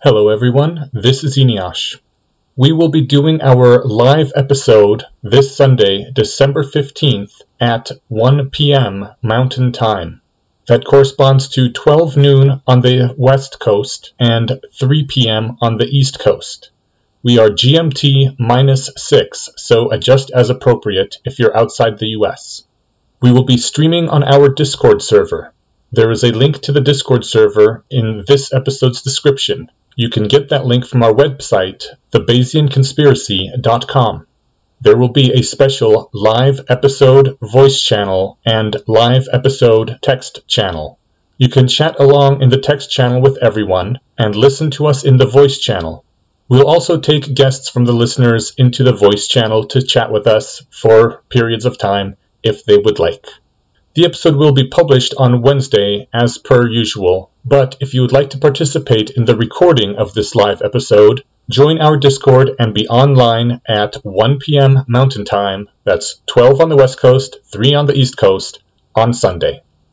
Hello everyone, this is Eneasz. We will be doing our live episode this Sunday, December 15th at 1 p.m. Mountain Time. That corresponds to 12 noon on the West Coast and 3 p.m. on the East Coast. We are GMT minus 6, so adjust as appropriate if you're outside the US. We will be streaming on our Discord server. There is a link to the Discord server in this episode's description. You can get that link from our website, thebayesianconspiracy.com. There will be a special live episode voice channel and live episode text channel. You can chat along in the text channel with everyone and listen to us in the voice channel. We'll also take guests from the listeners into the voice channel to chat with us for periods of time if they would like. The episode will be published on Wednesday as per usual, but if you would like to participate in the recording of this live episode, join our Discord and be online at 1 p.m. Mountain Time, that's 12 on the West Coast, 3 on the East Coast, on Sunday.